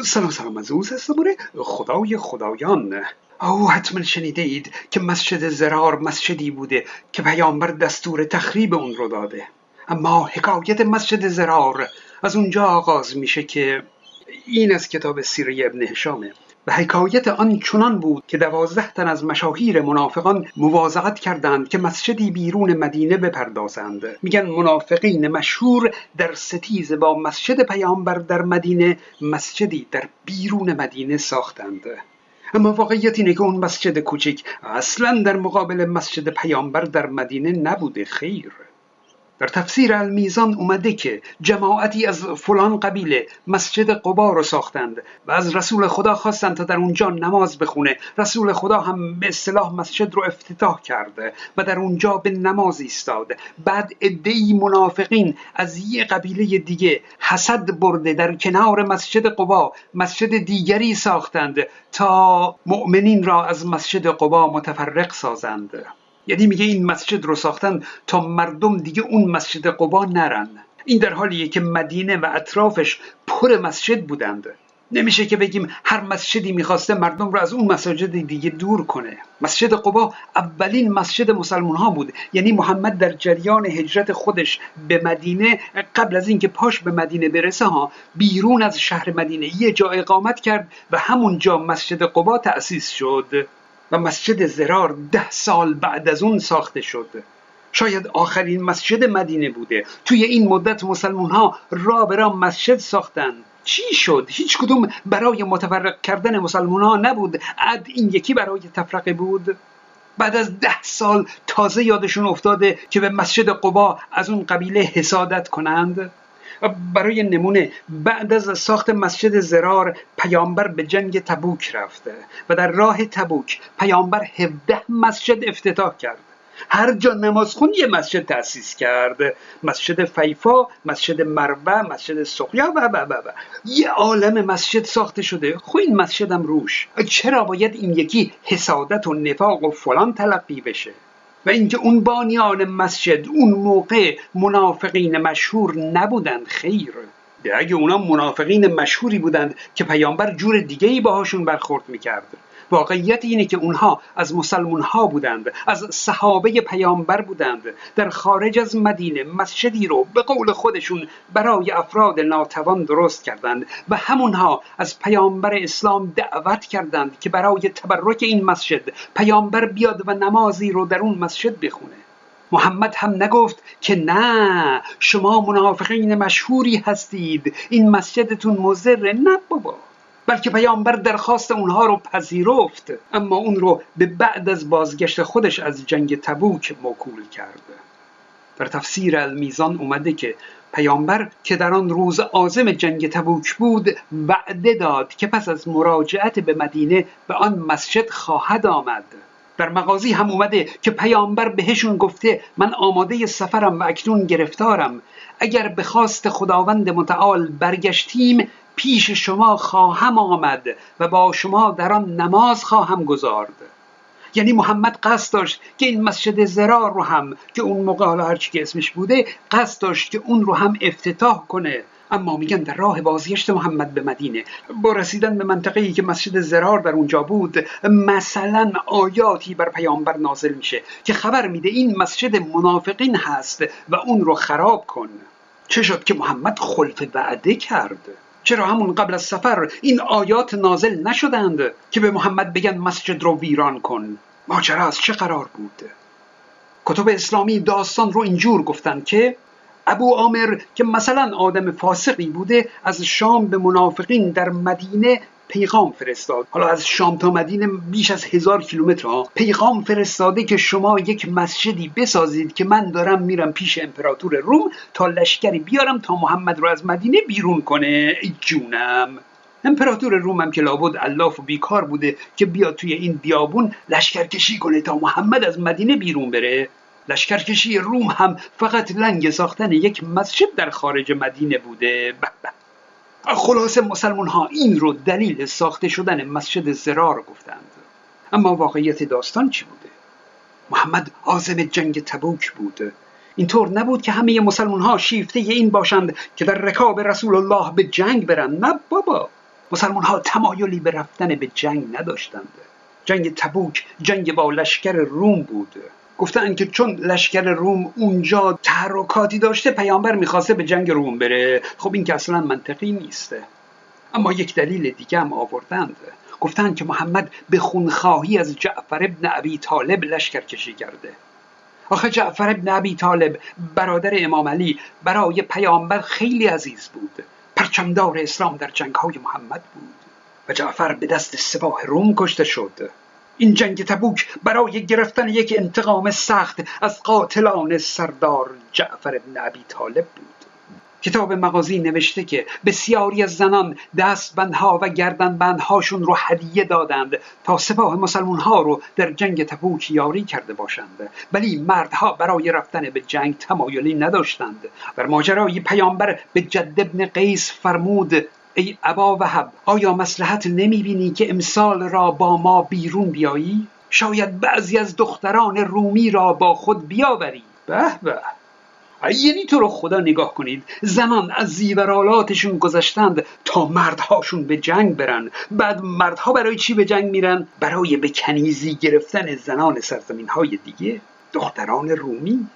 سلام سلام از اوز هستم. خدای خدایان. او حتما شنیده اید که مسجد زرار مسجدی بوده که پیامبر دستور تخریب اون رو داده. اما حکایت مسجد زرار از اونجا آغاز میشه که این از کتاب سیره ابن هشامه. و حکایت آن چنان بود که دوازده تن از مشاهیر منافقان مواضعت کردند که مسجدی بیرون مدینه بپردازند. میگن منافقین مشهور در ستیز با مسجد پیامبر در مدینه مسجدی در بیرون مدینه ساختند. اما واقعیت اینه که اون مسجد کوچک اصلا در مقابل مسجد پیامبر در مدینه نبوده خیر. در تفسیر المیزان اومده که جماعتی از فلان قبیله مسجد قبا رو ساختند و از رسول خدا خواستند تا در اونجا نماز بخونه. رسول خدا هم به اصطلاح مسجد رو افتتاح کرده و در اونجا به نماز ایستاد. بعد ادعی منافقین از یه قبیله دیگه حسد برده در کنار مسجد قبا مسجد دیگری ساختند تا مؤمنین را از مسجد قبا متفرق سازند. یعنی میگه این مسجد رو ساختن تا مردم دیگه اون مسجد قبا نرن. این در حالیه که مدینه و اطرافش پر مسجد بودند. نمیشه که بگیم هر مسجدی می‌خواسته مردم رو از اون مساجد دیگه دور کنه. مسجد قبا اولین مسجد مسلمان ها بود. یعنی محمد در جریان هجرت خودش به مدینه قبل از اینکه پاش به مدینه برسه ها بیرون از شهر مدینه یه جا اقامت کرد و همون جا مسجد قبا تأسیس شد. و مسجد زرار ده سال بعد از اون ساخته شد شاید آخرین مسجد مدینه بوده. توی این مدت مسلمون ها را به مسجد ساختن. چی شد؟ هیچ کدوم برای متفرق کردن مسلمان ها نبود. اد این یکی برای تفرقه بود. بعد از ده سال تازه یادشون افتاده که به مسجد قبا از اون قبیله حسادت کنند. برای نمونه بعد از ساخت مسجد زرار پیامبر به جنگ تبوک رفته و در راه تبوک پیامبر 17 مسجد افتتاح کرد. هر جا نماز خون یه مسجد تأسیس کرد. مسجد فیفا مسجد مروه مسجد سقیا و و و یه عالم مسجد ساخته شده. خو این مسجدم روش. چرا باید این یکی حسادت و نفاق و فلان تلقی بشه؟ و اینکه اون بانیان مسجد اون موقع منافقین مشهور نبودند خیر. اگه اونا منافقین مشهوری بودند که پیامبر جور دیگه ای باهاشون برخورد می‌کرد. واقعیت اینه که اونها از مسلمون ها بودند از صحابه پیامبر بودند. در خارج از مدینه مسجدی رو به قول خودشون برای افراد ناتوان درست کردند و همونها از پیامبر اسلام دعوت کردند که برای تبرک این مسجد پیامبر بیاد و نمازی رو در اون مسجد بخونه. محمد هم نگفت که نه شما منافقین مشهوری هستید. این مسجدتون مزره نه بابا. بلکه پیامبر درخواست اونها رو پذیرفت. اما اون رو به بعد از بازگشت خودش از جنگ تبوک موکول کرد. در تفسیر المیزان اومده که پیامبر که در آن روز عازم جنگ تبوک بود وعده داد که پس از مراجعت به مدینه به آن مسجد خواهد آمد. در مغازی هم اومده که پیامبر بهشون گفته من آماده سفرم و اکنون گرفتارم. اگر به خواست خداوند متعال برگشتیم پیش شما خواهم آمد و با شما در آن نماز خواهم گذارد. یعنی محمد قصد داشت که این مسجد زرار رو هم که اون موقع حالا هرچی که اسمش بوده قصد داشت که اون رو هم افتتاح کنه. اما میگن در راه بازگشت محمد به مدینه. با رسیدن به منطقه ای که مسجد زرار در اونجا بود مثلا آیاتی بر پیامبر نازل میشه که خبر میده این مسجد منافقین هست و اون رو خراب کن. چه شد که محمد خلف وعده کرد؟ چرا همون قبل از سفر این آیات نازل نشدند که به محمد بگن مسجد رو ویران کن؟ ماجرا از چه قرار بود؟ کتب اسلامی داستان رو اینجور گفتند که ابو عامر که مثلا آدم فاسقی بوده از شام به منافقین در مدینه پیغام فرستاد. حالا از شام تا مدینه بیش از هزار کیلومتر ها. پیغام فرستاده که شما یک مسجدی بسازید که من دارم میرم پیش امپراتور روم تا لشکری بیارم تا محمد رو از مدینه بیرون کنه. جونم. امپراتور روم هم که لابد الاف و بیکار بوده که بیاد توی این بیابون لشکرکشی کنه تا محمد از مدینه بیرون بره. لشکرکشی روم هم فقط لنگ ساختن یک مسجد در خارج مدینه بوده. خلاصه مسلمان ها این رو دلیل ساخته شدن مسجد زرار گفتند. اما واقعیت داستان چی بوده؟ محمد عازم جنگ تبوک بود. اینطور نبود که همه مسلمان ها شیفته این باشند که در رکاب رسول الله به جنگ برند. نه بابا. مسلمان ها تمایلی به رفتن به جنگ نداشتند. جنگ تبوک جنگ با لشکر روم بود. گفتن که چون لشکر روم اونجا تحرکاتی داشته پیامبر می‌خواسته به جنگ روم بره. خب این که اصلا منطقی نیسته. اما یک دلیل دیگه هم آوردند. گفتند که محمد به خونخواهی از جعفر ابن ابی طالب لشکر کشی کرده. آخه جعفر ابن ابی طالب برادر امام علی برای پیامبر خیلی عزیز بود. پرچمدار اسلام در جنگ های محمد بود. و جعفر به دست سپاه روم کشته شد. این جنگ تبوک برای گرفتن یک انتقام سخت از قاتلان سردار جعفر ابن ابی طالب بود. کتاب مغازی نوشته که بسیاری از زنان دستبندها و گردنبندهاشون رو هدیه دادند تا سپاه مسلمون ها رو در جنگ تبوک یاری کرده باشند. ولی مردها برای رفتن به جنگ تمایلی نداشتند. در ماجرای پیامبر به جد ابن قیس فرمود ای ابا وهب آیا مسلحت نمی‌بینی که امسال را با ما بیرون بیایی؟ شاید بعضی از دختران رومی را با خود بیاوری. به به. یعنی تو رو خدا نگاه کنید. زنان از زیورالاتشون گذشتند تا مردهاشون به جنگ برن. بعد مردها برای چی به جنگ میرن؟ برای به کنیزی گرفتن زنان سرزمین های دیگه. دختران رومی.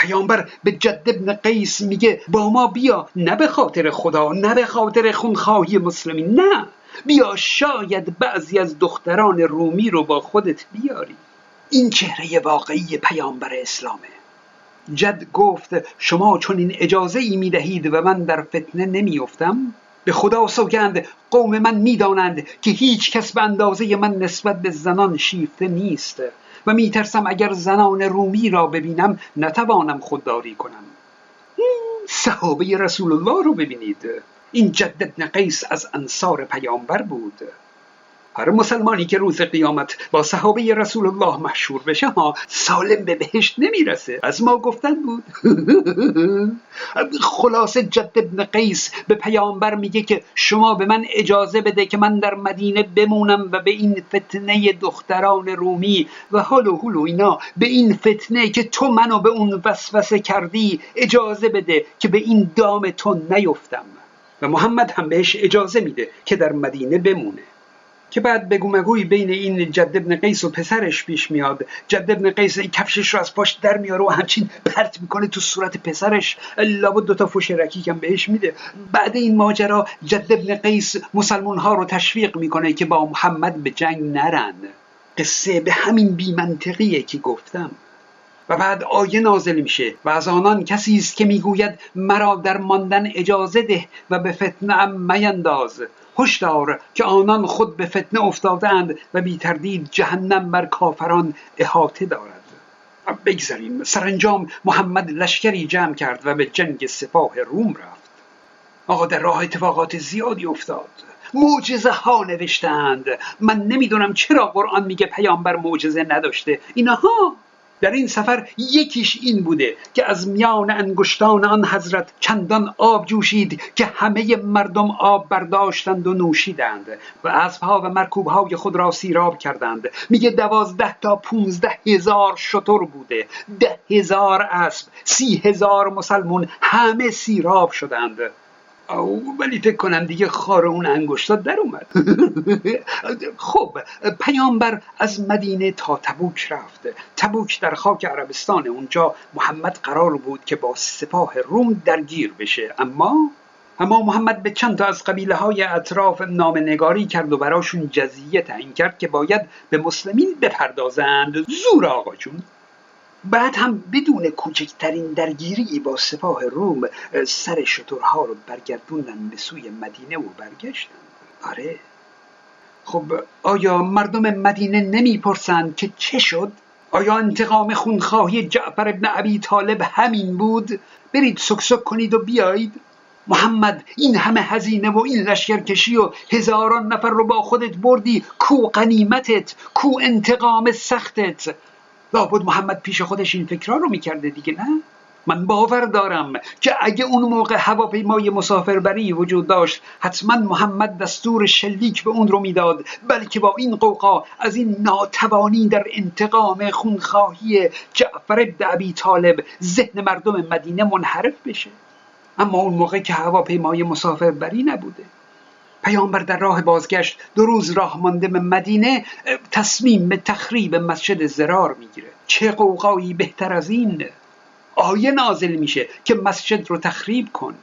پیامبر به جد ابن قیس میگه با ما بیا نه به خاطر خدا نه به خاطر خونخواهی مسلمین نه. بیا شاید بعضی از دختران رومی رو با خودت بیاری. این چهره واقعی پیامبر اسلامه. جد گفت شما چون این اجازه ای می دهید و من در فتنه نمیافتم؟ به خدا سوگند قوم من می‌دانند که هیچ کس به اندازه من نسبت به زنان شیفته نیست و میترسم اگر زنان رومی را ببینم نتوانم خودداری کنم. صحابه رسول الله رو ببینید. این جد ابن قیس از انصار پیامبر بود. هر مسلمانی که روز قیامت با صحابه رسول الله محشور بشه ها سالم به بهشت نمی‌رسه. از ما گفتن بود. خلاصه جد ابن قیس به پیامبر میگه که شما به من اجازه بده که من در مدینه بمونم و به این فتنه دختران رومی و حال و حول و اینا به این فتنه که تو منو به اون وسوسه کردی اجازه بده که به این دام تو نیفتم. و محمد هم بهش اجازه میده که در مدینه بمونه. که بعد بگو مگوی بین این جد ابن قیس و پسرش پیش میاد. جد ابن قیس کفشش رو از پاش در میاره و همچین پرت می‌کنه تو صورت پسرش. لابد دوتا فوش رکیک هم بهش میده. بعد این ماجرا جد ابن قیس مسلمون ها رو تشویق می‌کنه که با محمد به جنگ نرن. قصه به همین بیمنطقیه که گفتم. و بعد آیه نازل میشه و از آنان کسی است که می‌گوید مرا در ماندن اجازه ده و به فتنه ام مینداز هشدار که آنان خود به فتنه افتادند و بی تردید جهنم بر کافران احاطه دارد. بگذاریم سرانجام محمد لشکری جمع کرد و به جنگ سپاه روم رفت. آقا در راه اتفاقات زیادی افتاد. معجزه ها نوشتند. من نمی‌دونم چرا قرآن میگه پیامبر معجزه نداشته. اینها در این سفر یکیش این بوده که از میان انگشتان آن حضرت چندان آب جوشید که همه مردم آب برداشتند و نوشیدند و اسبها و مرکوبهای خود را سیراب کردند. میگه دوازده تا پونزده هزار شطر بوده. ده هزار اسب سی هزار مسلمون همه سیراب شدند. او ولی فکر کنم دیگه خار اون انگشتا در اومد. خب پیامبر از مدینه تا تبوک رفت. تبوک در خاک عربستان اونجا محمد قرار بود که با سپاه روم درگیر بشه. اما اما محمد به چند تا از قبیله های اطراف نگاری کرد و براشون جزیه تعیین کرد که باید به مسلمین بپردازند. زور آقا جون. بعد هم بدون کوچکترین درگیری با سپاه روم سر شترها رو برگردوندن به سوی مدینه و برگشتن آره خب آیا مردم مدینه نمی‌پرسند که چه شد؟ آیا انتقام خونخواهی جعفر ابن ابی طالب همین بود؟ برید سکسک کنید و بیایید محمد این همه هزینه و این لشکرکشی و هزاران نفر رو با خودت بردی کو قنیمتت کو انتقام سختت لابد محمد پیش خودش این فکرها رو می‌کرده دیگه نه؟ من باور دارم که اگه اون موقع هواپیمای مسافربری وجود داشت حتما محمد دستور شلیک به اون رو می‌داد بلکه با این قوقا از این ناتوانی در انتقام خونخواهی جعفر ابن ابی طالب ذهن مردم مدینه منحرف بشه. اما اون موقع که هواپیمای مسافربری نبوده. پیامبر در راه بازگشت دو روز راه مانده به مدینه تصمیم به تخریب مسجد زرار می‌گیره. چه قوقایی بهتر از این؟ آیه نازل میشه که مسجد رو تخریب کن.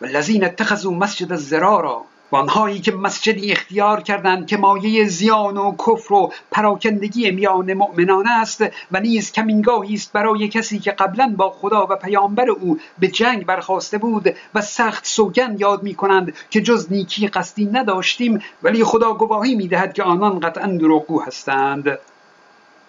و لذین اتخذوا مسجد زرارا آنهایی که مسجدی اختیار کردند که مایه زیان و کفر و پراکندگی میان مؤمنان است و نیز کمینگاهی است برای کسی که قبلا با خدا و پیامبر او به جنگ برخواسته بود و سخت سوگن یاد می کنند که جز نیکی قصدی نداشتیم ولی خدا گواهی می دهد که آنان قطعا دروغگو هستند.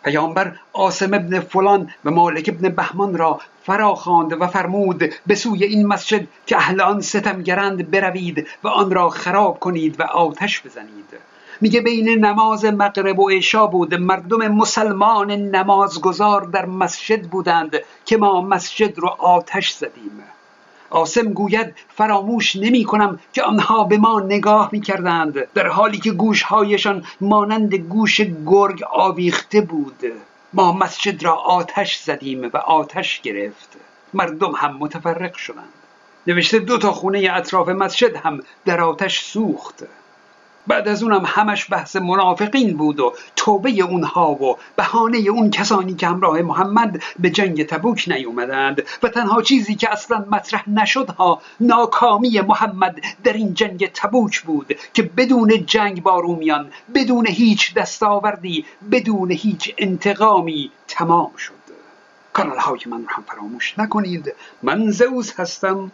پیامبر آسم ابن فلان و مالک ابن بهمان را فرا خواند و فرمود به سوی این مسجد که اهل آن ستمگرند بروید و آن را خراب کنید و آتش بزنید. میگه بین نماز مغرب و عشا بود مردم مسلمان نمازگزار در مسجد بودند که ما مسجد رو آتش زدیم. آسم گوید فراموش نمی کنم که آنها به ما نگاه می کردند در حالی که گوشهایشان مانند گوش گرگ آویخته بود. ما مسجد را آتش زدیم و آتش گرفت. مردم هم متفرق شدند. نوشته دو تا خونه اطراف مسجد هم در آتش سوخت. بعد از اونم همش بحث منافقین بود و توبه اونها و بهانه اون کسانی که همراه محمد به جنگ تبوک نیومدند و تنها چیزی که اصلا مطرح نشد ها ناکامی محمد در این جنگ تبوک بود که بدون جنگ با رومیان بدون هیچ دستاوردی بدون هیچ انتقامی تمام شد. کانال های من رو هم فراموش نکنید. من زوز هستم.